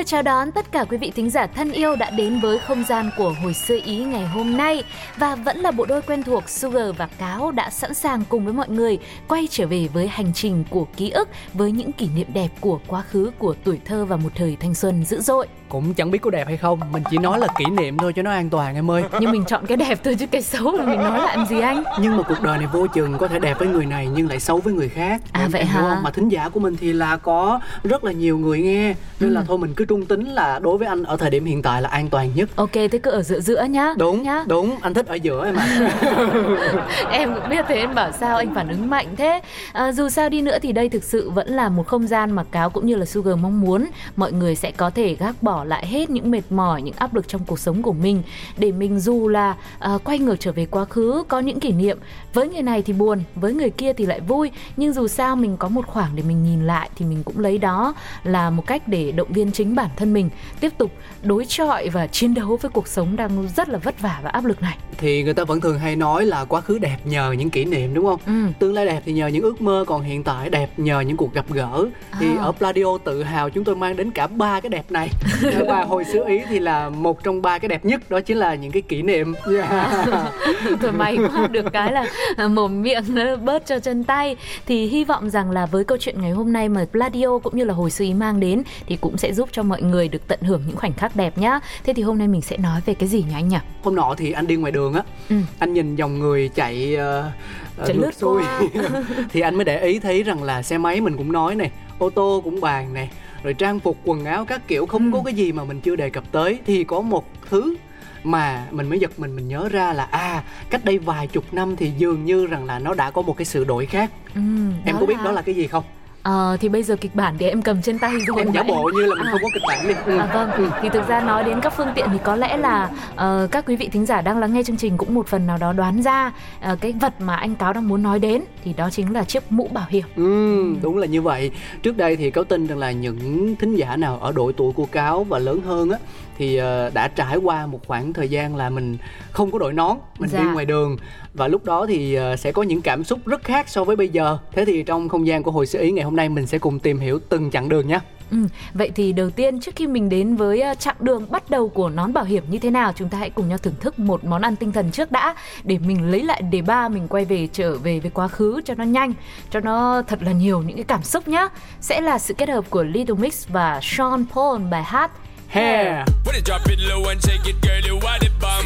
Được chào đón tất cả quý vị thính giả thân yêu đã đến với không gian của hồi xưa ý ngày hôm nay và vẫn là bộ đôi quen thuộc Sugar và Cáo đã sẵn sàng cùng với mọi người quay trở về với hành trình của ký ức, với những kỷ niệm đẹp của quá khứ, của tuổi thơ và một thời thanh xuân dữ dội cũng chẳng biết có đẹp hay không mình chỉ nói là kỷ niệm thôi cho nó an toàn em ơi Nhưng mình chọn cái đẹp thôi chứ cái xấu là mình nói làm gì anh? nhưng mà cuộc đời này vô chừng có thể đẹp với người này nhưng lại xấu với người khác À, Em- vậy em hả? không? mà thính giả của mình thì là có rất là nhiều người nghe nên Ừ. là thôi mình cứ trung tính là đối với anh ở thời điểm hiện tại là an toàn nhất Ok, thế cứ ở giữa giữa nhá. đúng nhá. đúng anh thích ở giữa em ạ em cũng biết thế em bảo sao anh phản ứng mạnh thế à, dù sao đi nữa thì đây thực sự vẫn là một không gian mà cáo cũng như là sugar mong muốn mọi người sẽ có thể gác bỏ lại hết những mệt mỏi những áp lực trong cuộc sống của mình. Để mình dù là à, quay ngược trở về quá khứ có những kỷ niệm với người này thì buồn với người kia thì lại vui. Nhưng dù sao mình có một khoảng để mình nhìn lại thì mình cũng lấy đó là một cách để động viên chính bản thân mình. Tiếp tục đối chọi và chiến đấu với cuộc sống đang rất là vất vả và áp lực này. Thì người ta vẫn thường hay nói là quá khứ đẹp nhờ những kỷ niệm đúng không? Ừ. tương lai đẹp thì nhờ những ước mơ còn hiện tại đẹp nhờ những cuộc gặp gỡ. Thì À. ở Pladio tự hào chúng tôi mang đến cả ba cái đẹp này và hồi xưa ý thì là một trong ba cái đẹp nhất đó chính là những cái kỷ niệm yeah. Thôi may quá được cái là à, mồm miệng nó bớt cho chân tay thì hy vọng rằng là với câu chuyện ngày hôm nay mà Pladio cũng như là hồi xưa ý mang đến thì cũng sẽ giúp cho mọi người được tận hưởng những khoảnh khắc đẹp nhá. Thế thì hôm nay mình sẽ nói về cái gì nhỉ anh nhỉ? hôm nọ thì anh đi ngoài đường á Ừ. anh nhìn dòng người chạy uh, Chạy lướt qua. thì anh mới để ý thấy rằng là xe máy mình cũng nói này ô tô cũng bàn này rồi trang phục quần áo các kiểu không Ừ. có cái gì mà mình chưa đề cập tới. Thì có một thứ mà mình mới giật mình mình nhớ ra là à cách đây vài chục năm thì dường như rằng là nó đã có một cái sự đổi khác. Ừ, em có biết đó là cái gì không Ờ, thì bây giờ kịch bản thì em cầm trên tay rồi em giả bộ như là mình không có kịch bản đi ừ. À, vâng, thì thực ra nói đến các phương tiện thì có lẽ là ờ, các quý vị thính giả đang lắng nghe chương trình cũng một phần nào đó đoán ra ờ, cái vật mà anh Cáo đang muốn nói đến thì đó chính là chiếc mũ bảo hiểm. Ừ, đúng là như vậy. Trước đây thì cáo tin rằng là những thính giả nào ở độ tuổi của cáo và lớn hơn á thì ờ, đã trải qua một khoảng thời gian là mình không có đội nón, mình Dạ. đi ngoài đường và lúc đó thì ờ, sẽ có những cảm xúc rất khác so với bây giờ. Thế thì trong không gian của hồi sơ ý ngày hôm nay mình sẽ cùng tìm hiểu từng chặng đường nhé. Ừ, vậy thì đầu tiên trước khi mình đến với ờ, chặng đường bắt đầu của nón bảo hiểm như thế nào chúng ta hãy cùng nhau thưởng thức một món ăn tinh thần trước đã để mình lấy lại đề ba mình quay về trở về với quá khứ cho nó nhanh cho nó thật là nhiều những cái cảm xúc nhá sẽ là sự kết hợp của Little Mix và Sean Paul bài hát Hair. Put it, drop it low and shake it, girl, you are the bomb.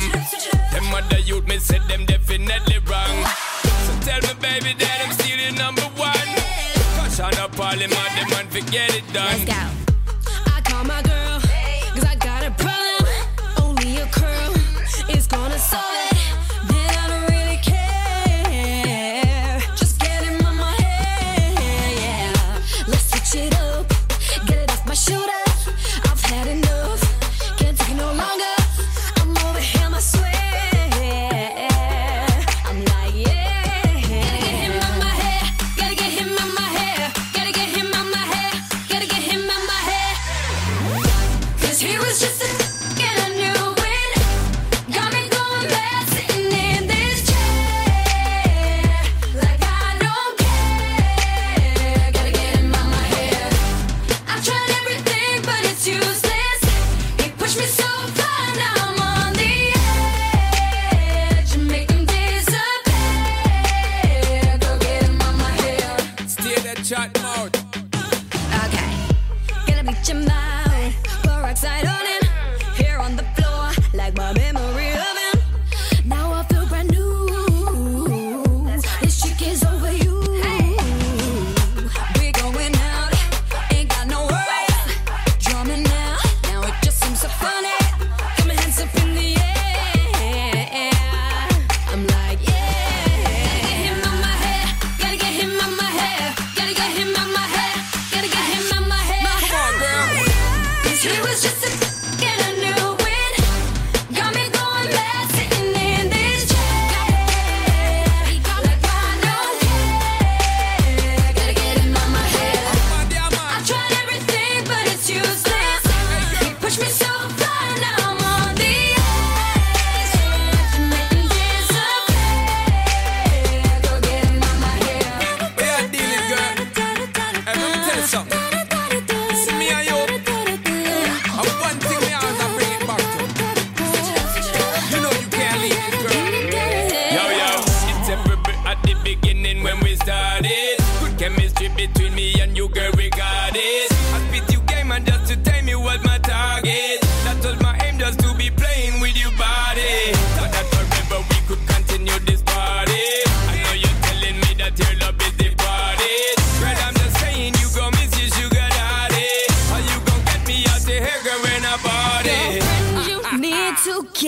Them other youth, me said them definitely wrong. So tell me, baby, that I'm still your number one. Cause on a parliament, them man forget it done. Let's go.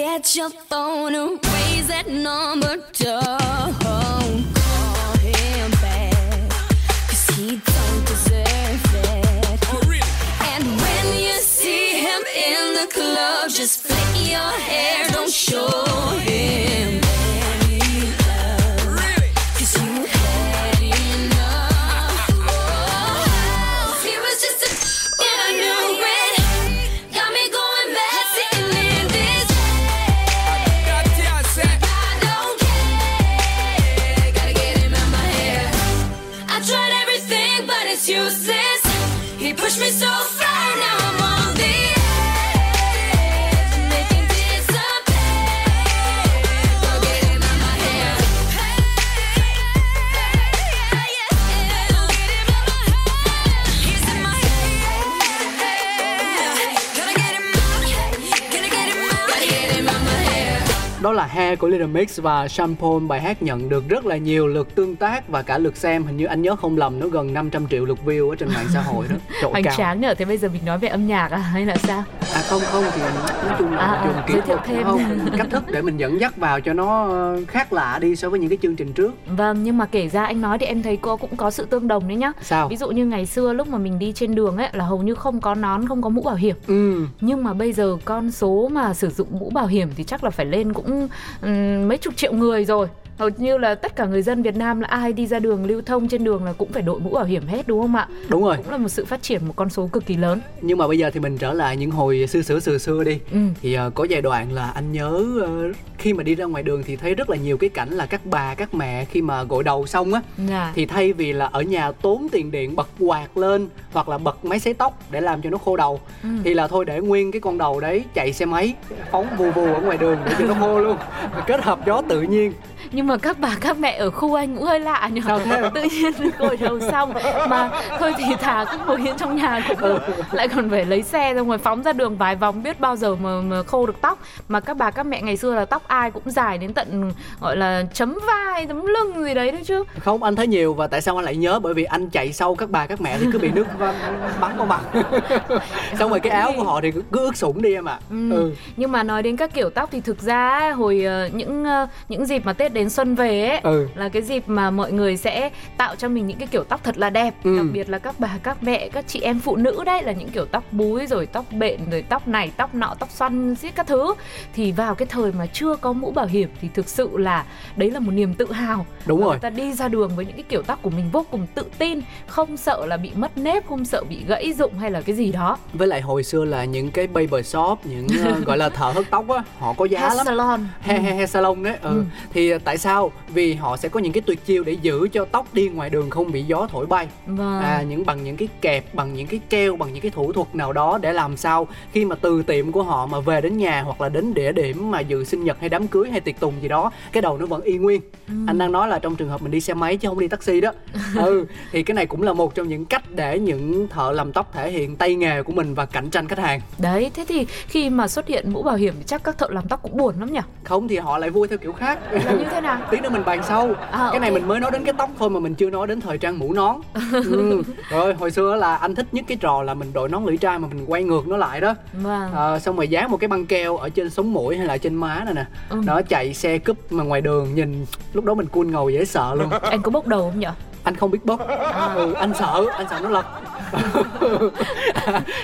Get your phone and raise that number. Don't Đó là Hair của Little Mix và Shampoo bài hát nhận được rất là nhiều lượt tương tác và cả lượt xem. Hình như anh nhớ không lầm nó gần 500 triệu lượt view ở trên mạng xã hội đó. Trội hoành tráng nhở thế bây giờ mình nói về âm nhạc à hay là sao? À không không thì nói chung là À, à, dùng kỹ giới thiệu thuật thêm. không cách thức để mình dẫn dắt vào cho nó khác lạ đi so với những cái chương trình trước. Vâng, nhưng mà kể ra anh nói thì em thấy cô cũng có sự tương đồng đấy nhá. sao? Ví dụ như ngày xưa lúc mà mình đi trên đường ấy là hầu như không có nón, không có mũ bảo hiểm. ừ. Nhưng mà bây giờ con số mà sử dụng mũ bảo hiểm thì chắc là phải lên cũng ừm, mấy chục triệu người rồi. Hầu như là tất cả người dân Việt Nam là ai đi ra đường lưu thông trên đường là cũng phải đội mũ bảo hiểm hết đúng không ạ? đúng rồi Cũng là một sự phát triển một con số cực kỳ lớn. nhưng mà bây giờ thì mình trở lại những hồi xưa xưa xưa xưa đi Ừ. thì ờ, có giai đoạn là anh nhớ ờ, khi mà đi ra ngoài đường thì thấy rất là nhiều cái cảnh là các bà các mẹ khi mà gội đầu xong á Dạ. thì thay vì là ở nhà tốn tiền điện bật quạt lên hoặc là bật máy sấy tóc để làm cho nó khô đầu Ừ. thì là thôi để nguyên cái con đầu đấy chạy xe máy phóng vù vù ở ngoài đường để cho nó khô luôn kết hợp gió tự nhiên Nhưng mà các bà các mẹ ở khu anh cũng hơi lạ nhỉ? Tự nhiên gội đầu xong Mà thôi thì thà cứ ngồi yên trong nhà cũng được. Lại còn phải lấy xe ra ngoài phóng ra đường vài vòng Biết bao giờ mà, mà khô được tóc. Mà các bà các mẹ ngày xưa là tóc ai cũng dài đến tận Gọi là chấm vai, chấm lưng gì đấy đấy chứ. Không anh thấy nhiều và tại sao anh lại nhớ? Bởi vì anh chạy sau các bà các mẹ thì cứ bị nước bắn vào mặt. Xong rồi cái áo của họ thì cứ ướt sũng đi em ạ. Ừ. ừ. Nhưng mà nói đến các kiểu tóc thì thực ra hồi ờ, những ờ, những dịp mà Tết đến xuân về ấy Ừ. là cái dịp mà mọi người sẽ tạo cho mình những cái kiểu tóc thật là đẹp, Ừ. đặc biệt là các bà các mẹ, các chị em phụ nữ đấy là những kiểu tóc búi rồi tóc bện rồi tóc này tóc nọ tóc xoăn xiết các thứ thì vào cái thời mà chưa có mũ bảo hiểm thì thực sự là đấy là một niềm tự hào. Đúng Và rồi. Người ta đi ra đường với những cái kiểu tóc của mình vô cùng tự tin, không sợ là bị mất nếp, không sợ bị gãy rụng hay là cái gì đó. với lại hồi xưa là những cái barber shop những ờ, gọi là thợ hớt tóc á họ có giá Hair lắm salon. hair, hair, hair salon đấy ừ. Ừ. thì tại sao? Vì họ sẽ có những cái tuyệt chiêu để giữ cho tóc đi ngoài đường không bị gió thổi bay. Vâng. à những bằng những cái kẹp bằng những cái treo bằng những cái thủ thuật nào đó để làm sao khi mà từ tiệm của họ mà về đến nhà hoặc là đến địa điểm mà dự sinh nhật hay đám cưới hay tiệc tùng gì đó cái đầu nó vẫn y nguyên. Anh đang nói là trong trường hợp mình đi xe máy chứ không đi taxi đó. Ừ thì cái này cũng là một trong những cách để những thợ làm tóc thể hiện tay nghề của mình và cạnh tranh khách hàng. Đấy, thế thì khi mà xuất hiện mũ bảo hiểm thì chắc các thợ làm tóc cũng buồn lắm nhỉ? không thì họ lại vui theo kiểu khác. Là như thế nào? tí nữa mình bàn sau À, cái này ok. mình mới nói đến cái tóc thôi mà mình chưa nói đến thời trang mũ nón ừ. rồi hồi xưa là anh thích nhất cái trò là mình đội nón lưỡi trai mà mình quay ngược nó lại đó Vâng. à, xong rồi dán một cái băng keo ở trên sống mũi hay là trên má này nè Ừ. đó chạy xe cúp mà ngoài đường nhìn lúc đó mình cool ngầu dễ sợ luôn Anh có bốc đầu không nhỉ? anh không biết bốc ừ, anh sợ anh sợ nó lật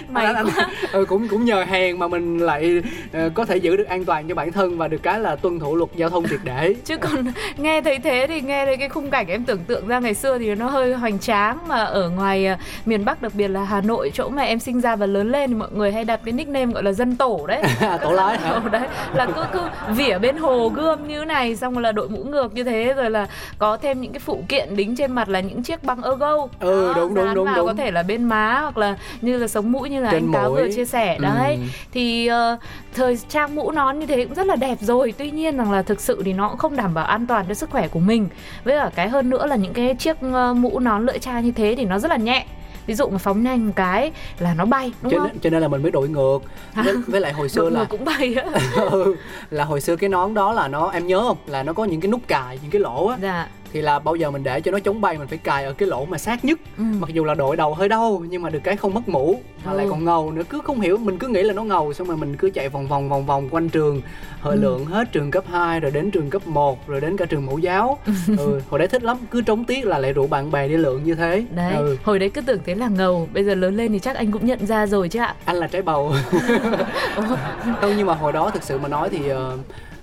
May anh, anh, ừ, cũng cũng nhờ hèn mà mình lại ờ, có thể giữ được an toàn cho bản thân và được cái là tuân thủ luật giao thông triệt để. Chứ còn nghe thấy thế thì nghe thấy cái khung cảnh em tưởng tượng ra ngày xưa thì nó hơi hoành tráng mà ở ngoài à, miền Bắc đặc biệt là Hà Nội chỗ mà em sinh ra và lớn lên thì mọi người hay đặt cái nickname gọi là dân tổ đấy. tổ lái. hả đấy. Là cứ cứ vỉa bên hồ gươm như này xong rồi là đội mũ ngược như thế rồi là có thêm những cái phụ kiện đính trên mặt là những chiếc băng ergo. Ừ, đúng, đúng, đúng, vào đúng. có thể là bên má hoặc là như là sống mũi như là Trên anh cáo vừa chia sẻ. Đấy Ừ. thì ờ, thời trang mũ nón như thế cũng rất là đẹp rồi. Tuy nhiên rằng là thực sự thì nó cũng không đảm bảo an toàn cho sức khỏe của mình. Với cả cái hơn nữa là những cái chiếc ờ, mũ nón lưỡi chai như thế thì nó rất là nhẹ. Ví dụ mà phóng nhanh một cái là nó bay đúng cho không? nên, cho nên là mình mới đổi ngược. Với, với lại hồi xưa là cũng bay á. Ừ, là hồi xưa cái nón đó là nó em nhớ không? Là nó có những cái nút cài những cái lỗ á. Dạ thì là bao giờ mình để cho nó chống bay mình phải cài ở cái lỗ mà sát nhất Ừ. mặc dù là đội đầu hơi đau nhưng mà được cái không mất mũ mà lại Ừ. còn ngầu nữa cứ không hiểu mình cứ nghĩ là nó ngầu xong rồi mình cứ chạy vòng vòng vòng vòng quanh trường hơi Ừ. lượng hết trường cấp 2 rồi đến trường cấp 1 rồi đến cả trường mẫu giáo ừ, hồi đấy thích lắm cứ trống tiết là lại rủ bạn bè đi lượn như thế đấy ừ. hồi đấy cứ tưởng thế là ngầu bây giờ lớn lên thì chắc anh cũng nhận ra rồi chứ ạ anh là trái bầu không nhưng mà hồi đó thực sự mà nói thì ờ,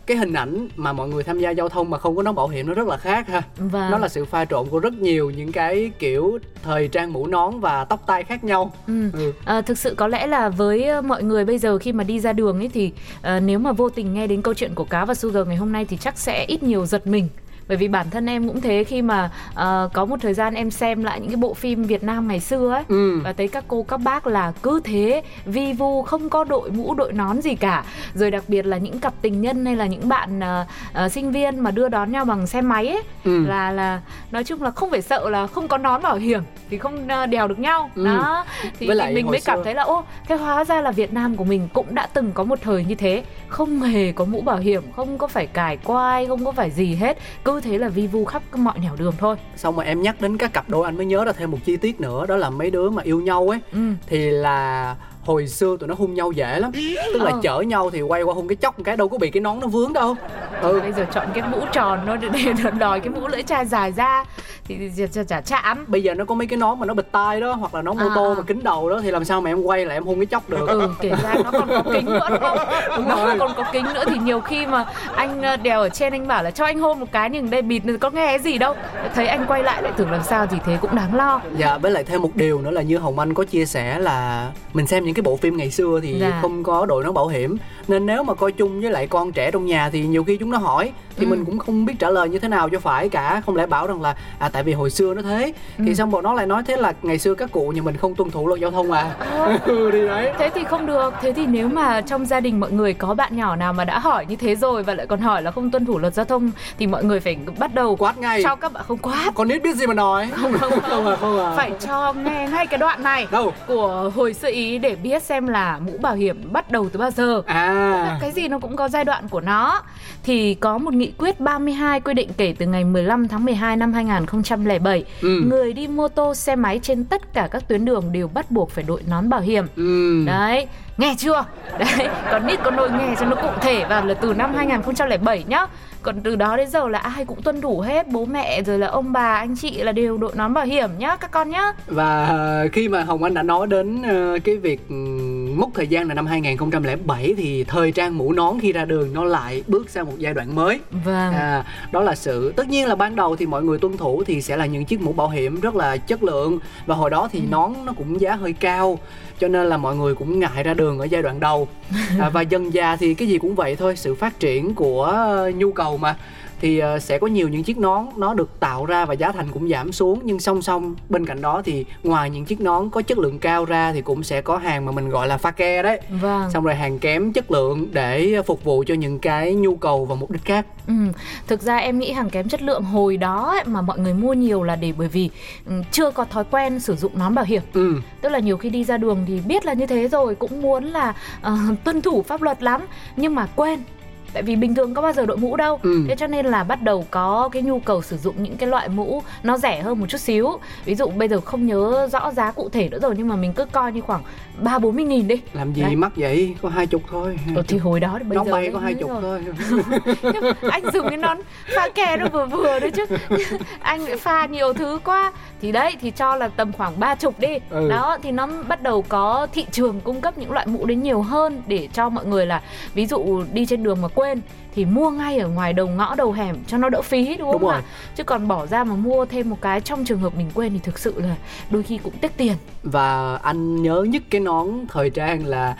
cái hình ảnh mà mọi người tham gia giao thông mà không có nón bảo hiểm nó rất là khác ha và nó là sự pha trộn của rất nhiều những cái kiểu thời trang mũ nón và tóc tai khác nhau Ừ. ừ. À, thực sự có lẽ là với ờ, mọi người bây giờ khi mà đi ra đường ấy thì ờ, nếu mà vô tình nghe đến câu chuyện của cá và Sugar ngày hôm nay thì chắc sẽ ít nhiều giật mình bởi vì bản thân em cũng thế khi mà ờ, có một thời gian em xem lại những cái bộ phim Việt Nam ngày xưa ấy Ừ. và thấy các cô các bác là cứ thế vi vu không có đội mũ đội nón gì cả rồi đặc biệt là những cặp tình nhân hay là những bạn ờ, ờ, sinh viên mà đưa đón nhau bằng xe máy ấy Ừ. là là nói chung là không phải sợ là không có nón bảo hiểm thì không ờ, đèo được nhau Ừ. đó thì, Với lại mình mới cảm xưa- thấy là ô cái hóa ra là Việt Nam của mình cũng đã từng có một thời như thế không hề có mũ bảo hiểm không có phải cài quai không có phải gì hết cứ thế là vi vu khắp mọi nẻo đường thôi xong mà em nhắc đến các cặp đôi anh mới nhớ ra thêm một chi tiết nữa đó là mấy đứa mà yêu nhau ấy ừ. thì là hồi xưa tụi nó hung nhau dễ lắm. Tức là Ờ. chở nhau thì quay qua hung cái chốc một cái đâu có bị cái nón nó vướng đâu. Ừ. bây giờ chọn cái mũ tròn nó để, đòi cái mũ lưỡi chai dài ra thì, chả, chả chạm. Bây giờ nó có mấy cái nón mà nó bịt tai đó hoặc là nón mô À, tô à. mà kính đầu đó thì làm sao mà em quay lại em hung cái chốc được? Ừ kể ra nó còn có kính nữa đúng không? Đúng nó rồi. còn có kính nữa thì nhiều khi mà anh ờ, đèo ở trên anh bảo là cho anh hôn một cái nhưng đây bịt có nghe cái gì đâu. Thấy anh quay lại lại tưởng làm sao thì thế cũng đáng lo. Dạ, với lại thêm một điều nữa là như Hồng Anh có chia sẻ là mình xem những cái bộ phim ngày xưa thì Dạ. không có đội nón bảo hiểm nên nếu mà coi chung với lại con trẻ trong nhà thì nhiều khi chúng nó hỏi thì Ừ. mình cũng không biết trả lời như thế nào cho phải cả. Không lẽ bảo rằng là à tại vì hồi xưa nó thế. Ừ. thì xong bọn nó lại nói thế là ngày xưa các cụ nhà mình không tuân thủ luật giao thông à. Ừ đấy. Thế thì không được. Thế thì nếu mà trong gia đình mọi người có bạn nhỏ nào mà đã hỏi như thế rồi và lại còn hỏi là không tuân thủ luật giao thông thì mọi người phải bắt đầu quát ngay. Cho các bạn không quát. Con nít biết gì mà nói. Không không không. À không à. Phải cho nghe ngay cái đoạn này. Đâu? Của hồi sơ ý để biết xem là mũ bảo hiểm bắt đầu từ bao giờ. À cái gì nó cũng có giai đoạn của nó thì có một nghị quyết 32 quy định kể từ ngày 15 tháng 12 năm 2007 Ừ. người đi mô tô xe máy trên tất cả các tuyến đường đều bắt buộc phải đội nón bảo hiểm ừ. Đấy, nghe chưa? Đấy, còn nít con nôi nghe cho nó cụ thể và là từ năm 2007 nhá. Còn từ đó đến giờ là ai cũng tuân thủ hết, bố mẹ rồi là ông bà, anh chị là đều đội nón bảo hiểm nhá các con nhá. Và ờ, khi mà Hồng Anh đã nói đến ờ, cái việc ừm, mốc thời gian là năm 2007 thì thời trang mũ nón khi ra đường nó lại bước sang một giai đoạn mới. Vâng. À, đó là sự tất nhiên là ban đầu thì mọi người tuân thủ thì sẽ là những chiếc mũ bảo hiểm rất là chất lượng và hồi đó thì nón nó cũng giá hơi cao cho nên là mọi người cũng ngại ra đường ở giai đoạn đầu. À, và dần già thì cái gì cũng vậy thôi sự phát triển của nhu cầu mà thì ờ, sẽ có nhiều những chiếc nón nó được tạo ra và giá thành cũng giảm xuống. Nhưng song song bên cạnh đó thì ngoài những chiếc nón có chất lượng cao ra thì cũng sẽ có hàng mà mình gọi là pha ke đấy. Vâng. xong rồi hàng kém chất lượng để phục vụ cho những cái nhu cầu và mục đích khác. Ừ, thực ra em nghĩ hàng kém chất lượng hồi đó ấy, mà mọi người mua nhiều là để bởi vì ừ, chưa có thói quen sử dụng nón bảo hiểm. ừ. Tức là nhiều khi đi ra đường thì biết là như thế rồi cũng muốn là ờ, tuân thủ pháp luật lắm. Nhưng mà quên tại vì bình thường có bao giờ đội mũ đâu. Ừ. thế cho nên là bắt đầu có cái nhu cầu sử dụng những cái loại mũ nó rẻ hơn một chút xíu. Ví dụ bây giờ không nhớ rõ giá cụ thể nữa rồi nhưng mà mình cứ coi như khoảng ba bốn mươi nghìn đi. Làm gì Đấy. mắc vậy? Có hai chục thôi. Ừ, thì hồi đó thì bây nón giờ bay có hai chục thôi. Anh dùng cái nón pha kè nó vừa vừa đấy chứ. Anh pha nhiều thứ quá. Thì đấy thì cho là tầm khoảng ba chục đi. Ừ. đó thì nó bắt đầu có thị trường cung cấp những loại mũ đến nhiều hơn để cho mọi người là ví dụ đi trên đường mà quên thì mua ngay ở ngoài đầu ngõ đầu hẻm cho nó đỡ phí đúng không Đúng ạ rồi. chứ còn bỏ ra mà mua thêm một cái trong trường hợp mình quên thì thực sự là đôi khi cũng tiếc tiền và anh nhớ nhất cái nón thời trang là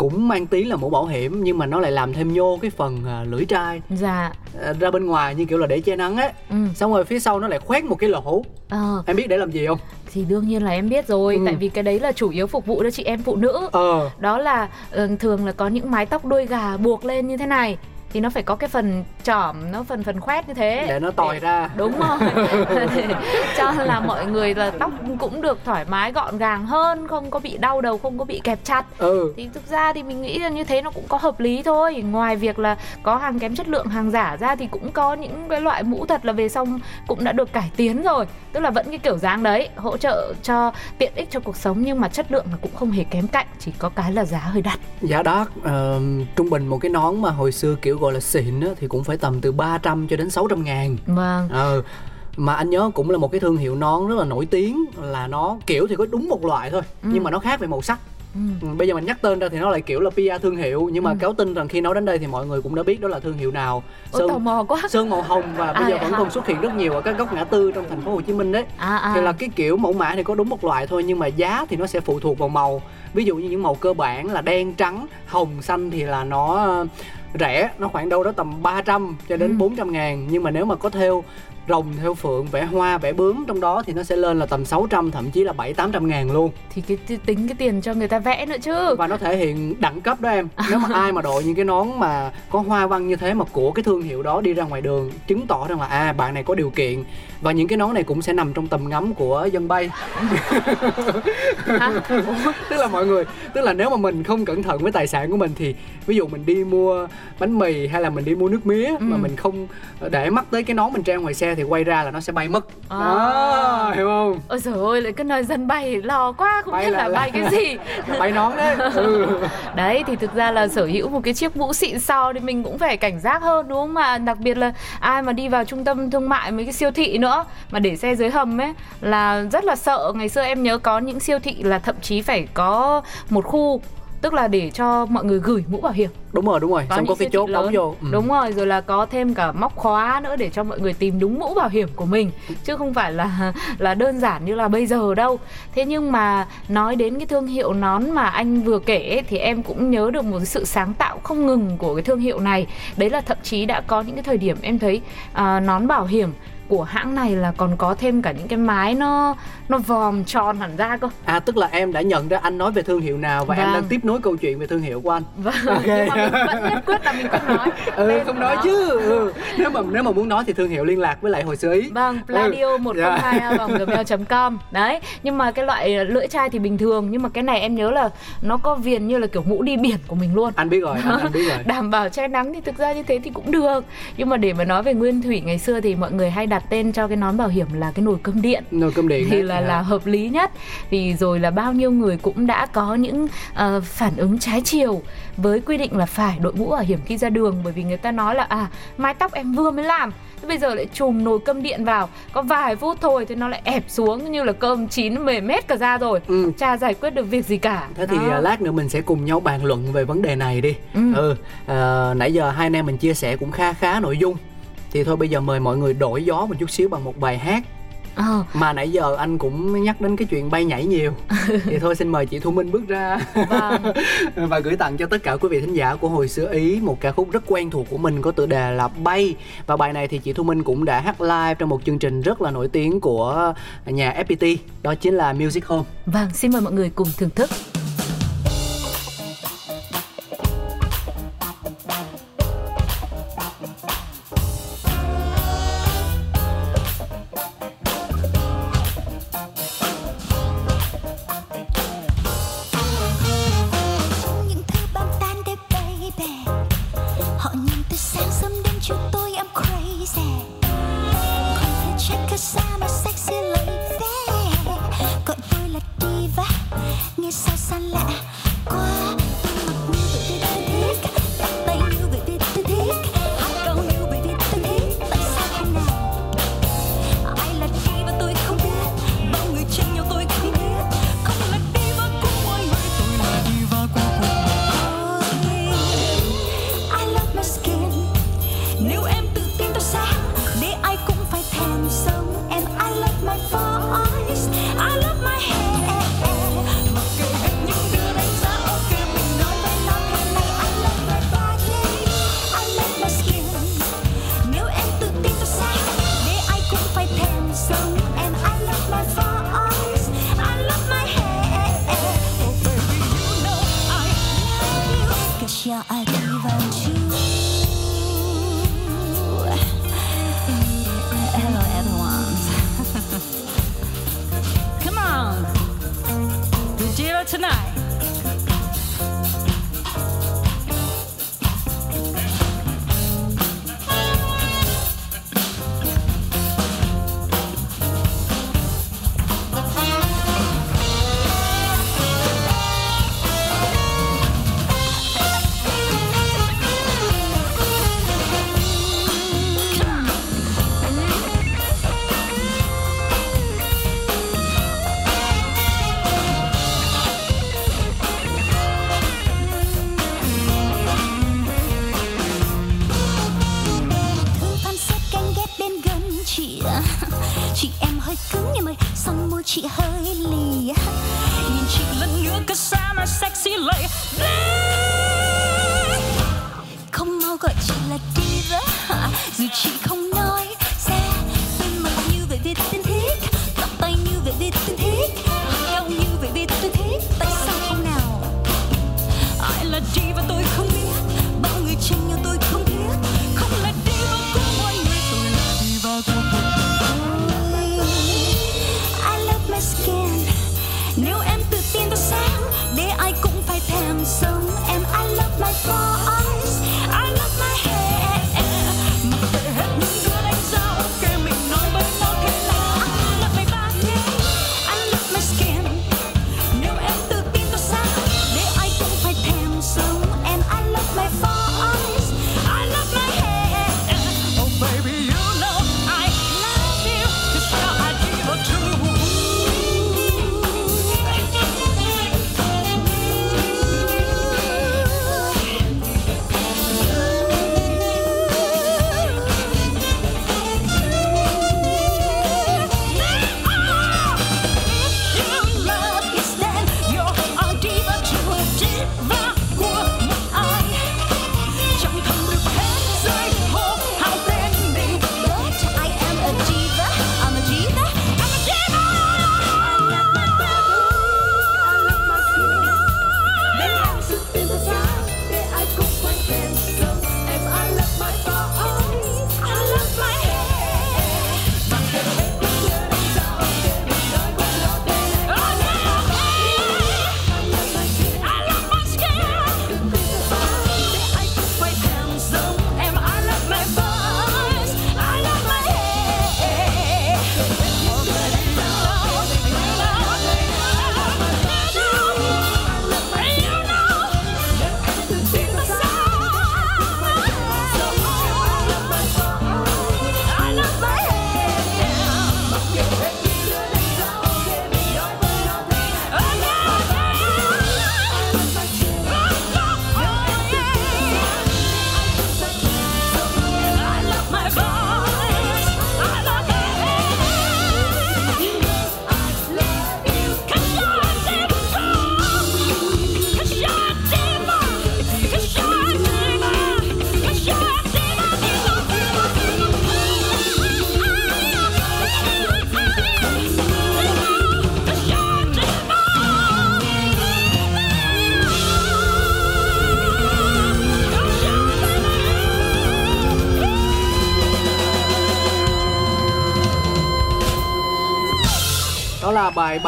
cũng mang tí là mũ bảo hiểm nhưng mà nó lại làm thêm nhô cái phần à, lưỡi trai. Dạ. À, ra bên ngoài như kiểu là để che nắng ấy ừ. Xong rồi phía sau nó lại khoét một cái lỗ. Ờ. Em biết để làm gì không? Thì đương nhiên là em biết rồi Ừ. tại vì cái đấy là chủ yếu phục vụ cho chị em phụ nữ. Ờ. Đó là ờ, thường là có những mái tóc đuôi gà buộc lên như thế này thì nó phải có cái phần trỏm nó phần phần khoét như thế. Để nó tòi ra. đúng rồi. Cho là mọi người là tóc cũng được thoải mái gọn gàng hơn không có bị đau đầu không có bị kẹp chặt. Ừ. Thì thực ra thì mình nghĩ là như thế nó cũng có hợp lý thôi. Ngoài việc là có hàng kém chất lượng hàng giả ra thì cũng có những cái loại mũ thật là về xong cũng đã được cải tiến rồi. Tức là vẫn cái kiểu dáng đấy hỗ trợ cho tiện ích cho cuộc sống nhưng mà chất lượng là cũng không hề kém cạnh chỉ có cái là giá hơi đắt. Giá đắt ờ, trung bình một cái nón mà hồi xưa kiểu gọi là xịn á, thì cũng phải tầm từ 300 cho đến 600 ngàn. Vâng. Ờ mà anh nhớ cũng là một cái thương hiệu nón rất là nổi tiếng là nó kiểu thì có đúng một loại thôi Ừ. nhưng mà nó khác về màu sắc ừ. Ừ, bây giờ mình nhắc tên ra thì nó lại kiểu là PR thương hiệu nhưng mà Ừ. cáo tin rằng khi nói đến đây thì mọi người cũng đã biết đó là thương hiệu nào Ôi, tò mò quá sơn màu hồng và bây À, giờ vẫn hả? còn xuất hiện rất nhiều ở các góc ngã tư trong thành phố Hồ Chí Minh đấy à à thì là cái kiểu mẫu mã thì có đúng một loại thôi nhưng mà giá thì nó sẽ phụ thuộc vào màu ví dụ như những màu cơ bản là đen trắng hồng xanh thì là nó ờ, rẻ nó khoảng đâu đó tầm 300 cho đến Ừ. 400 ngàn nhưng mà nếu mà có theo rồng theo phượng vẽ hoa vẽ bướm trong đó thì nó sẽ lên là tầm 600 thậm chí là 7 800 ngàn luôn. Thì cái cái- tính cái tiền cho người ta vẽ nữa chứ. Và nó thể hiện đẳng cấp đó em. Nếu mà ai mà đội những cái nón mà có hoa văn như thế mà của cái thương hiệu đó đi ra ngoài đường chứng tỏ rằng là à bạn này có điều kiện. Và những cái nón này cũng sẽ nằm trong tầm ngắm của dân bay. Tức là mọi người tức là nếu mà mình không cẩn thận với tài sản của mình thì ví dụ mình đi mua bánh mì hay là mình đi mua nước mía mà Ừ. mình không để mắt tới cái nón mình treo ngoài xe thì quay ra là nó sẽ bay mất. À. đó hiểu không? Ôi trời ơi lại cứ nói dân bay lo quá không Bay biết là- là, là- bay cái gì. Là bay nón đấy. Ừ. đấy thì thực ra là sở hữu một cái chiếc mũ xịn sò thì mình cũng phải cảnh giác hơn đúng không? Mà đặc biệt là ai mà đi vào trung tâm thương mại mấy cái siêu thị nữa mà để xe dưới hầm ấy là rất là sợ. Ngày xưa em nhớ có những siêu thị là thậm chí phải có một khu tức là để cho mọi người gửi mũ bảo hiểm. Đúng rồi đúng rồi. Xong những có cái chốt đóng vô. Ừ. đúng rồi rồi là có thêm cả móc khóa nữa để cho mọi người tìm đúng mũ bảo hiểm của mình. Chứ không phải là là đơn giản như là bây giờ đâu. Thế nhưng mà nói đến cái thương hiệu nón mà anh vừa kể ấy, thì em cũng nhớ được một cái sự sáng tạo không ngừng của cái thương hiệu này. Đấy là thậm chí đã có những cái thời điểm em thấy à, nón bảo hiểm của hãng này là còn có thêm cả những cái mái nó nó vòm tròn hẳn ra cơ À tức là em đã nhận ra anh nói về thương hiệu nào và em Vâng. đang tiếp nối câu chuyện về thương hiệu của anh. vâng Ok. nhưng mà mình vẫn nhất quyết là mình không nói Ừ Tên không nói nó. chứ. Ừ. Nếu mà nếu mà muốn nói thì thương hiệu liên lạc với lại hồi xưa ý. Vâng, Pladio Ừ. 102 vòng gmail.com Đấy, nhưng mà cái loại lưỡi chai thì bình thường Nhưng mà cái này em nhớ là nó có viền như là kiểu mũ đi biển của mình luôn Anh biết rồi, anh, anh biết rồi. đảm bảo che nắng thì thực ra như thế thì cũng được nhưng mà để mà nói về nguyên thủy ngày xưa thì mọi người hay đặt tên cho cái nón bảo hiểm là cái nồi cơm điện Nồi cơm điện thì đấy. là Dạ. là hợp lý nhất vì rồi là bao nhiêu người cũng đã có những ờ, phản ứng trái chiều với quy định là phải đội mũ bảo hiểm khi ra đường bởi vì người ta nói là à mái tóc em vừa mới làm thế bây giờ lại chùm nồi cơm điện vào có vài phút thôi thì nó lại ép xuống như là cơm chín mềm hết cả ra rồi Ừ. chả giải quyết được việc gì cả Thế thì Đó. à, lát nữa mình sẽ cùng nhau bàn luận về vấn đề này đi. Ừ. à, nãy giờ hai anh em mình chia sẻ cũng khá khá nội dung. Thì thôi bây giờ mời mọi người đổi gió một chút xíu bằng một bài hát. Ờ, mà nãy giờ anh cũng nhắc đến cái chuyện bay nhảy nhiều. Thì thôi xin mời chị Thu Minh bước ra. Vâng. Và gửi tặng cho tất cả quý vị thính giả của hồi xưa ý một ca khúc rất quen thuộc của mình có tựa đề là bay. Và bài này thì chị Thu Minh cũng đã hát live trong một chương trình rất là nổi tiếng của nhà FPT đó chính là Music Home. Vâng xin mời mọi người cùng thưởng thức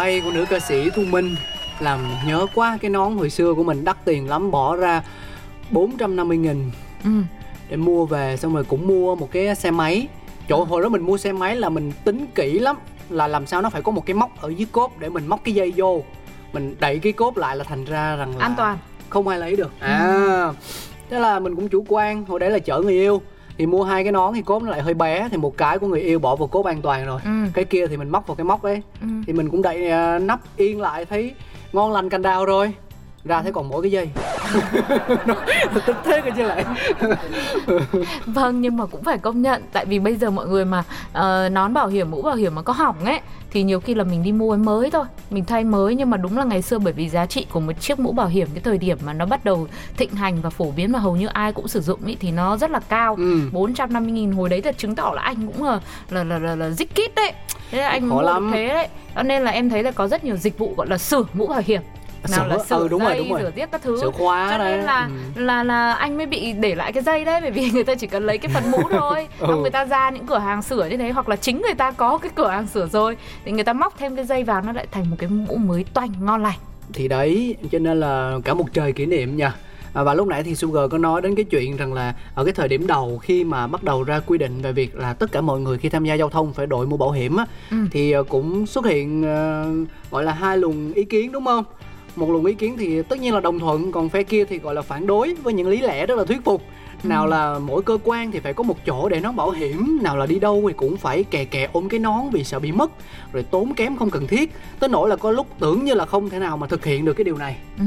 bay của nữ ca sĩ thu minh làm nhớ quá cái nón hồi xưa của mình đắt tiền lắm bỏ ra 450 nghìn Ừ. để mua về xong rồi cũng mua một cái xe máy. Chỗ hồi đó mình mua xe máy là mình tính kỹ lắm là làm sao nó phải có một cái móc ở dưới cốp để mình móc cái dây vô. Mình đẩy cái cốp lại là thành ra rằng là An toàn. không ai lấy được. À thế là mình cũng chủ quan hồi đấy là chở người yêu thì mua hai cái nón thì cốp nó lại hơi bé thì một cái của người yêu bỏ vào cốp an toàn rồi. Ừ. cái kia thì mình móc vào cái móc ấy. Ừ. thì mình cũng đậy à, nắp yên lại thấy ngon lành cành đào rồi. Ra thấy còn mỗi cái dây. Tức thế cơ chứ lại. Vâng nhưng mà cũng phải công nhận tại vì bây giờ mọi người mà ờ, nón bảo hiểm mũ bảo hiểm mà có hỏng ấy thì nhiều khi là mình đi mua mới thôi. Mình thay mới nhưng mà đúng là ngày xưa bởi vì giá trị của một chiếc mũ bảo hiểm cái thời điểm mà nó bắt đầu thịnh hành và phổ biến mà hầu như ai cũng sử dụng ý, thì nó rất là cao. Ừ. 450 nghìn hồi đấy là chứng tỏ là anh cũng là là là là, là dích kít đấy. Thế là anh Khó mua lắm. thế đấy. Cho nên là em thấy là có rất nhiều dịch vụ gọi là sửa mũ bảo hiểm nào là sợi ừ, đúng rồi, dây đúng rồi. rửa tiếc các thứ khóa cho nên đấy, là ừ. là là anh mới bị để lại cái dây đấy bởi vì người ta chỉ cần lấy cái phần mũ thôi Ừ. Xong người ta ra những cửa hàng sửa như thế hoặc là chính người ta có cái cửa hàng sửa rồi thì người ta móc thêm cái dây vào nó lại thành một cái mũ mới toanh ngon lành thì đấy cho nên là cả một trời kỷ niệm nha À, và lúc nãy thì Sugar có nói đến cái chuyện rằng là ở cái thời điểm đầu khi mà bắt đầu ra quy định về việc là tất cả mọi người khi tham gia giao thông phải đội mũ bảo hiểm á Ừ. thì ờ, cũng xuất hiện ờ, gọi là hai luồng ý kiến đúng không? Một luồng ý kiến thì tất nhiên là đồng thuận, còn phe kia thì gọi là phản đối với những lý lẽ rất là thuyết phục. Nào là mỗi cơ quan thì phải có một chỗ để nón bảo hiểm Nào là đi đâu thì cũng phải kè kè ôm cái nón vì sợ bị mất Rồi tốn kém không cần thiết. Tới nỗi là có lúc tưởng như là không thể nào mà thực hiện được cái điều này. Ừ,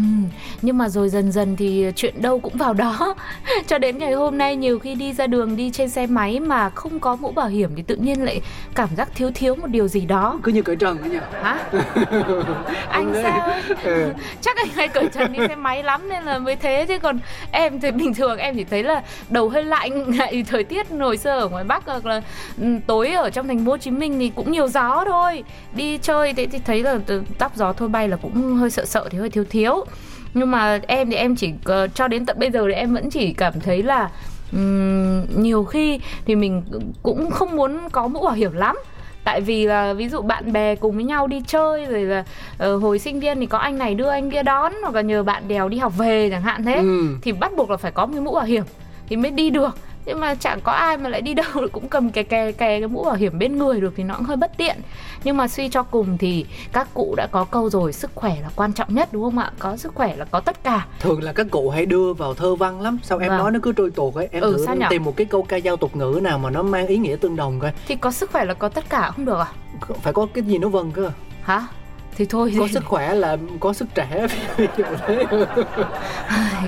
nhưng mà rồi dần dần thì chuyện đâu cũng vào đó. Cho đến ngày hôm nay nhiều khi đi ra đường đi trên xe máy mà không có mũ bảo hiểm Thì tự nhiên lại cảm giác thiếu thiếu một điều gì đó. Cứ như cởi trần ấy nha Hả? anh sao? Ừ. Chắc anh hay cởi trần đi xe máy lắm nên là mới thế Chứ còn em thì bình thường em chỉ thấy là đầu hơi lạnh. Lại thời tiết hồi xưa ở ngoài Bắc hoặc là ừ, tối ở trong thành phố Hồ Chí Minh thì cũng nhiều gió thôi. Đi chơi thế thì thấy là tóc gió thôi bay là cũng hơi sợ sợ thì hơi thiếu thiếu. Nhưng mà em thì em chỉ ờ, cho đến tận bây giờ thì em vẫn chỉ cảm thấy là ừm, nhiều khi thì mình cũng không muốn có mũ bảo hiểm lắm. Tại vì là ví dụ bạn bè cùng với nhau đi chơi rồi là ờ, hồi sinh viên thì có anh này đưa anh kia đón hoặc là nhờ bạn đèo đi học về chẳng hạn thế. Ừ. thì bắt buộc là phải có một cái mũ bảo hiểm thì mới đi được. Nhưng mà chẳng có ai mà lại đi đâu cũng cầm kè kè kè cái mũ bảo hiểm bên người được thì nó cũng hơi bất tiện. Nhưng mà suy cho cùng thì các cụ đã có câu rồi sức khỏe là quan trọng nhất đúng không ạ? Có sức khỏe là có tất cả. Thường là các cụ hay đưa vào thơ văn lắm. Sao em Vâng. nói nó cứ trôi tuột ấy? Em Ừ, thử tìm một cái câu ca dao tục ngữ nào mà nó mang ý nghĩa tương đồng coi. Thì có sức khỏe là có tất cả không được à? Phải có cái gì nó vâng cơ? Hả thì thôi. Có sức khỏe là có sức trẻ.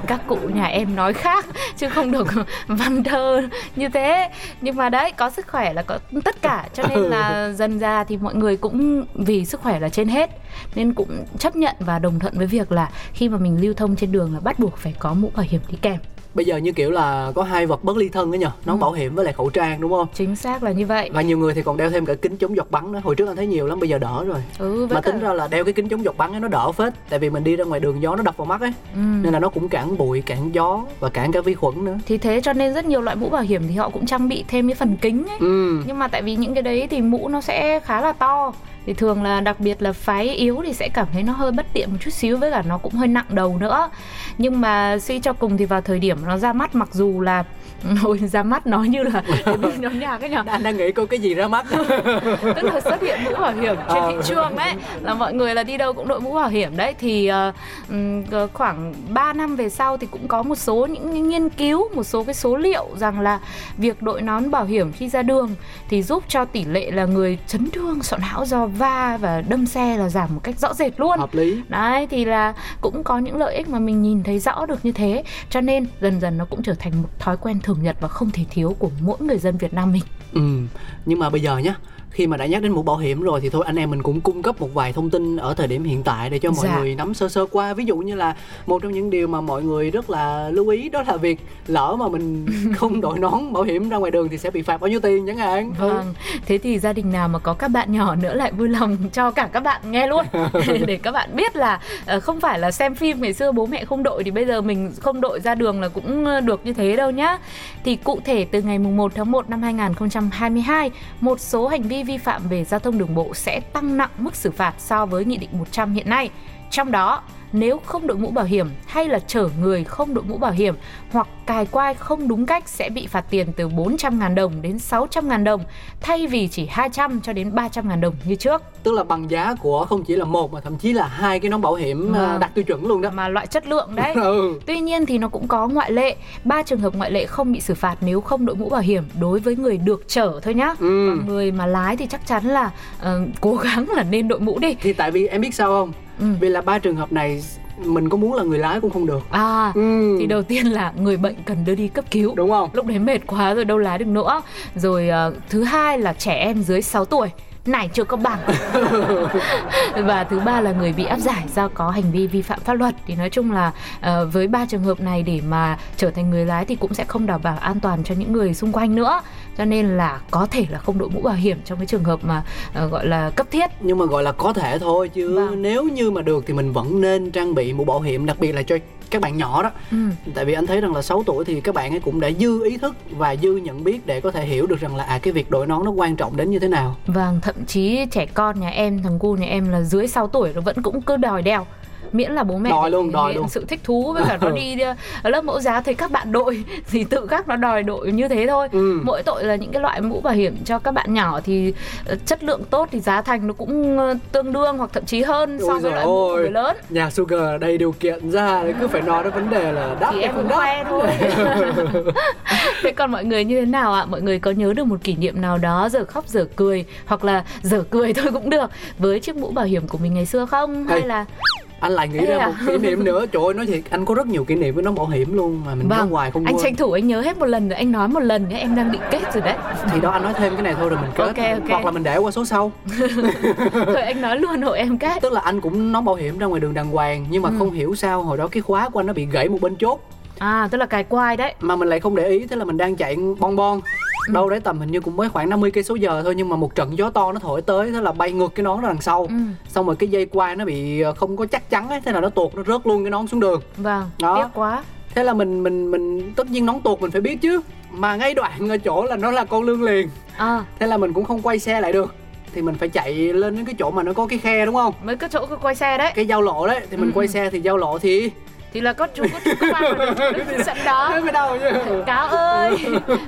Các cụ nhà em nói khác chứ không được văn thơ như thế. Nhưng mà đấy có sức khỏe là có tất cả. Cho nên là dần ra thì mọi người cũng vì sức khỏe là trên hết. Nên cũng chấp nhận và đồng thuận với việc là khi mà mình lưu thông trên đường là bắt buộc phải có mũ bảo hiểm đi kèm Bây giờ như kiểu là có hai vật bất ly thân ấy nhờ Nón Ừ. bảo hiểm với lại khẩu trang đúng không? Chính xác là như vậy. Và nhiều người thì còn đeo thêm cả kính chống giọt bắn nữa Hồi trước anh thấy nhiều lắm bây giờ đỡ rồi. Ừ Mà cả tính ra là đeo cái kính chống giọt bắn ấy nó đỡ phết Tại vì mình đi ra ngoài đường gió nó đập vào mắt ấy. Ừ. Nên là nó cũng cản bụi, cản gió và cản cả vi khuẩn nữa. Thì thế cho nên rất nhiều loại mũ bảo hiểm thì họ cũng trang bị thêm cái phần kính ấy. Ừ. Nhưng mà tại vì những cái đấy thì mũ nó sẽ khá là to thì thường là đặc biệt là phái yếu thì sẽ cảm thấy nó hơi bất tiện một chút xíu với cả nó cũng hơi nặng đầu nữa. Nhưng mà suy cho cùng thì vào thời điểm nó ra mắt, mặc dù là Ôi ra mắt nói như là cái bên nhóm nhạc ấy nhở? Anh đang nghĩ có cái gì ra mắt. Tức là xuất hiện mũ bảo hiểm trên Ờ. thị trường đấy là mọi người là đi đâu cũng đội mũ bảo hiểm đấy. Thì ờ, khoảng 3 năm về sau thì cũng có một số những cái nghiên cứu một số cái số liệu rằng là việc đội nón bảo hiểm khi ra đường thì giúp cho tỷ lệ là người chấn thương sọ não do va và đâm xe là giảm một cách rõ rệt luôn. Hợp lý. Đấy thì là cũng có những lợi ích mà mình nhìn thấy rõ được như thế. Cho nên dần dần nó cũng trở thành một thói quen thường nhật và không thể thiếu của mỗi người dân Việt Nam mình. Ừ, nhưng mà bây giờ nhá khi mà đã nhắc đến mũ bảo hiểm rồi thì thôi anh em mình cũng cung cấp một vài thông tin ở thời điểm hiện tại để cho mọi Dạ. người nắm sơ sơ qua ví dụ như là một trong những điều mà mọi người rất là lưu ý đó là việc lỡ mà mình không đội nón bảo hiểm ra ngoài đường thì sẽ bị phạt bao nhiêu tiền chẳng hạn Ừ. Vâng, thế thì gia đình nào mà có các bạn nhỏ nữa lại vui lòng cho cả các bạn nghe luôn Để các bạn biết là ờ, không phải là xem phim ngày xưa bố mẹ không đội thì bây giờ mình không đội ra đường là cũng ờ, được như thế đâu nhá Thì cụ thể từ ngày mùng 1 tháng 1 năm 2022 Một số hành vi vi phạm về giao thông đường bộ sẽ tăng nặng mức xử phạt so với Nghị định 100 hiện nay. Trong đó, nếu không đội mũ bảo hiểm hay là chở người không đội mũ bảo hiểm hoặc cài quai không đúng cách sẽ bị phạt tiền từ 400.000 đồng đến 600.000 đồng thay vì chỉ 200 cho đến 300.000 đồng như trước. tức là bằng giá của không chỉ là một mà thậm chí là hai cái nón bảo hiểm à, Vâng. đạt tiêu chuẩn luôn đó Mà loại chất lượng đấy. ừ. Tuy nhiên thì nó cũng có ngoại lệ. Ba trường hợp ngoại lệ không bị xử phạt nếu không đội mũ bảo hiểm đối với người được chở thôi nhá. Ừ. Còn người mà lái thì chắc chắn là ờ, cố gắng là nên đội mũ đi. thì tại vì em biết sao không Ừ. vì là ba trường hợp này mình có muốn là người lái cũng không được. À, ừ. thì đầu tiên là người bệnh cần đưa đi cấp cứu. đúng không? Lúc đấy mệt quá rồi đâu lái được nữa. Rồi ờ, thứ hai là trẻ em dưới 6 tuổi. Này chưa công bằng. Và thứ ba là người bị áp giải do có hành vi vi phạm pháp luật. Thì nói chung là ờ, với ba trường hợp này để mà trở thành người lái thì cũng sẽ không đảm bảo an toàn cho những người xung quanh nữa cho nên là có thể là không đội mũ bảo hiểm trong cái trường hợp mà ờ, gọi là cấp thiết nhưng mà gọi là có thể thôi chứ Vâng. nếu như mà được thì mình vẫn nên trang bị mũ bảo hiểm đặc biệt là cho các bạn nhỏ đó ừ. tại vì anh thấy rằng là 6 tuổi thì các bạn ấy cũng đã dư ý thức và dư nhận biết để có thể hiểu được rằng là à cái việc đội nón nó quan trọng đến như thế nào Vâng, thậm chí trẻ con nhà em, thằng cu nhà em là dưới 6 tuổi nó vẫn cũng cứ đòi đeo miễn là bố mẹ Đòi luôn, đòi luôn. sự thích thú với cả nó đi ờ, lớp mẫu giáo thấy các bạn đội thì tự khắc nó đòi đội như thế thôi. Ừ. mỗi tội là những cái loại mũ bảo hiểm cho các bạn nhỏ thì ờ, chất lượng tốt thì giá thành nó cũng ờ, tương đương hoặc thậm chí hơn so Ôi với giời loại mũ người lớn. Nhà Sugar đầy điều kiện ra thì cứ phải nói đến vấn đề là đắt thì hay em cũng đắt. khoe thôi. Thế còn mọi người như thế nào ạ? Mọi người có nhớ được một kỷ niệm nào đó giờ khóc giờ cười hoặc là giờ cười thôi cũng được với chiếc mũ bảo hiểm của mình ngày xưa không? Hay Ê, là anh lại nghĩ Ê ra à. một kỷ niệm nữa. Trời ơi nói thiệt anh có rất nhiều kỷ niệm với nón bảo hiểm luôn mà mình nói hoài không Vâng, anh quên. tranh thủ anh nhớ hết một lần rồi anh nói một lần nhé em đang định kết rồi đấy. Thì đó anh nói thêm cái này thôi rồi mình kết. Ok, ok. hoặc là mình để qua số sau. Thôi anh nói luôn hộ em kết. Tức là anh cũng nón bảo hiểm ra ngoài đường đàng hoàng nhưng Ừ. mà không hiểu sao hồi đó cái khóa của anh nó bị gãy một bên chốt à tức là cài quai đấy. Mà mình lại không để ý thế là mình đang chạy bon bon. Ừ. đâu đấy tầm hình như cũng mới khoảng 50 cây số giờ thôi nhưng mà một trận gió to nó thổi tới thế là bay ngược cái nón ra đằng sau. Ừ. Xong rồi cái dây quai nó bị ờ, không có chắc chắn ấy thế là nó tuột nó rớt luôn cái nón xuống đường. Vâng Đó. tiếc quá. Thế là mình mình mình tất nhiên nón tuột mình phải biết chứ. Mà ngay đoạn ở chỗ là nó là con lương liền. À. Thế là mình cũng không quay xe lại được. Thì mình phải chạy lên đến cái chỗ mà nó có cái khe đúng không? Mới có chỗ quay xe đấy. Cái giao lộ đấy. Thì mình Ừ, quay xe thì giao lộ thì thì là có chú có chú công an sẵn đó. Thế đâu chứ. Cáo ơi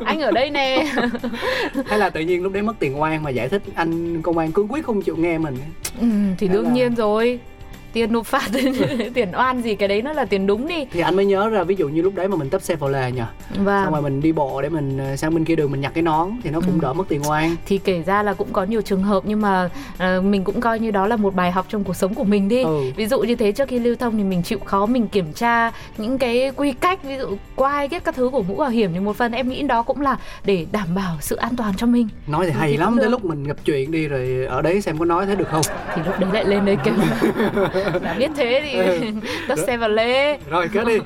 anh ở đây nè. Hay là tự nhiên lúc đấy mất tiền oan mà giải thích anh công an cương quyết không chịu nghe mình. Ừ, thì Hay đương là- nhiên rồi tiền nộp phạt tiền oan gì cái đấy nó là tiền đúng đi. Thì anh mới nhớ ra ví dụ như lúc đấy mà mình tấp xe vào lề xong vâng. Rồi mình đi bộ để mình ờ, sang bên kia đường mình nhặt cái nón thì nó cũng Ừ. đỡ mất tiền oan. Thì kể ra là cũng có nhiều trường hợp nhưng mà ờ, mình cũng coi như đó là một bài học trong cuộc sống của mình đi. Ừ. ví dụ như thế trước khi lưu thông thì mình chịu khó mình kiểm tra những cái quy cách ví dụ quai cái các thứ của mũ bảo hiểm thì một phần em nghĩ đó cũng là để đảm bảo sự an toàn cho mình. Nói thì Ừ, hay thì lắm cũng tới lúc mình gặp chuyện đi rồi ở đấy xem có nói thế được không? Thì lúc đấy lại lên đây kêu đã biết thế thì Ừ. tắt xe vào lê rồi kết đi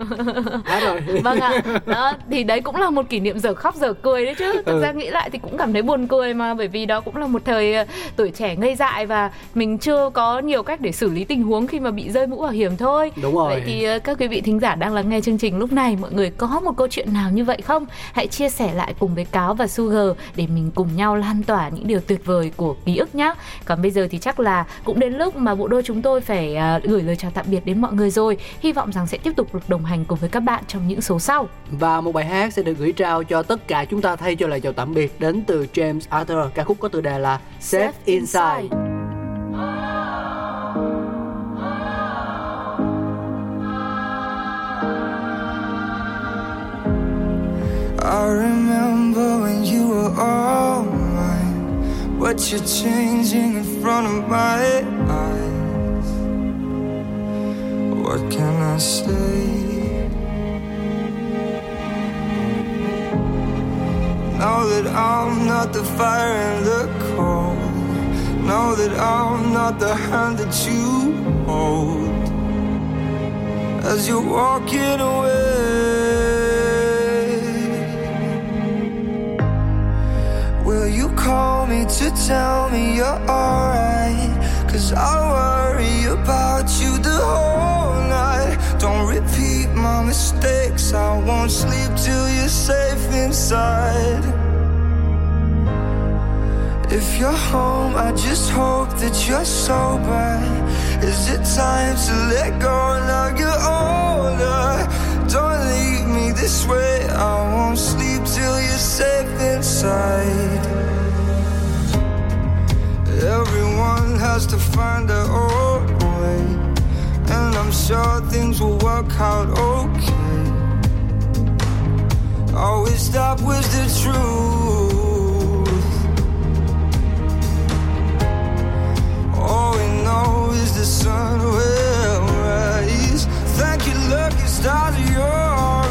hết rồi vâng ạ đó thì đấy cũng là một kỷ niệm giờ khóc giờ cười đấy chứ thực Ừ. ra nghĩ lại thì cũng cảm thấy buồn cười mà bởi vì đó cũng là một thời ờ, tuổi trẻ ngây dại và mình chưa có nhiều cách để xử lý tình huống khi mà bị rơi mũ bảo hiểm thôi đúng rồi Vậy thì ờ, các quý vị thính giả đang lắng nghe chương trình lúc này mọi người có một câu chuyện nào như vậy không? Hãy chia sẻ lại cùng với Cáo và Sugar để mình cùng nhau lan tỏa những điều tuyệt vời của ký ức nhé. Còn bây giờ thì chắc là cũng đến lúc mà bộ đôi chúng tôi phải ờ, gửi lời chào tạm biệt đến mọi người rồi. Hy vọng rằng sẽ tiếp tục được đồng hành cùng với các bạn trong những số sau. và một bài hát sẽ được gửi trao cho tất cả chúng ta thay cho lời chào tạm biệt đến từ James Arthur ca khúc có tựa đề là Safe Inside I remember when you were all mine, but you're changing in front of my eyes. What can I say? Now that I'm not the fire and the cold, now that I'm not the hand that you hold, as you're walking away. Will you call me to tell me you're alright? Cause I worry about you the whole mistakes. I won't sleep till you're safe inside. If you're home, I just hope that you're sober. Is it time to let go now you're older? Don't leave me this way. I won't sleep till you're safe inside. Everyone has to find their own way, sure things will work out okay. We stop was the truth. All we know is the sun will rise. Thank you, lucky stars, you're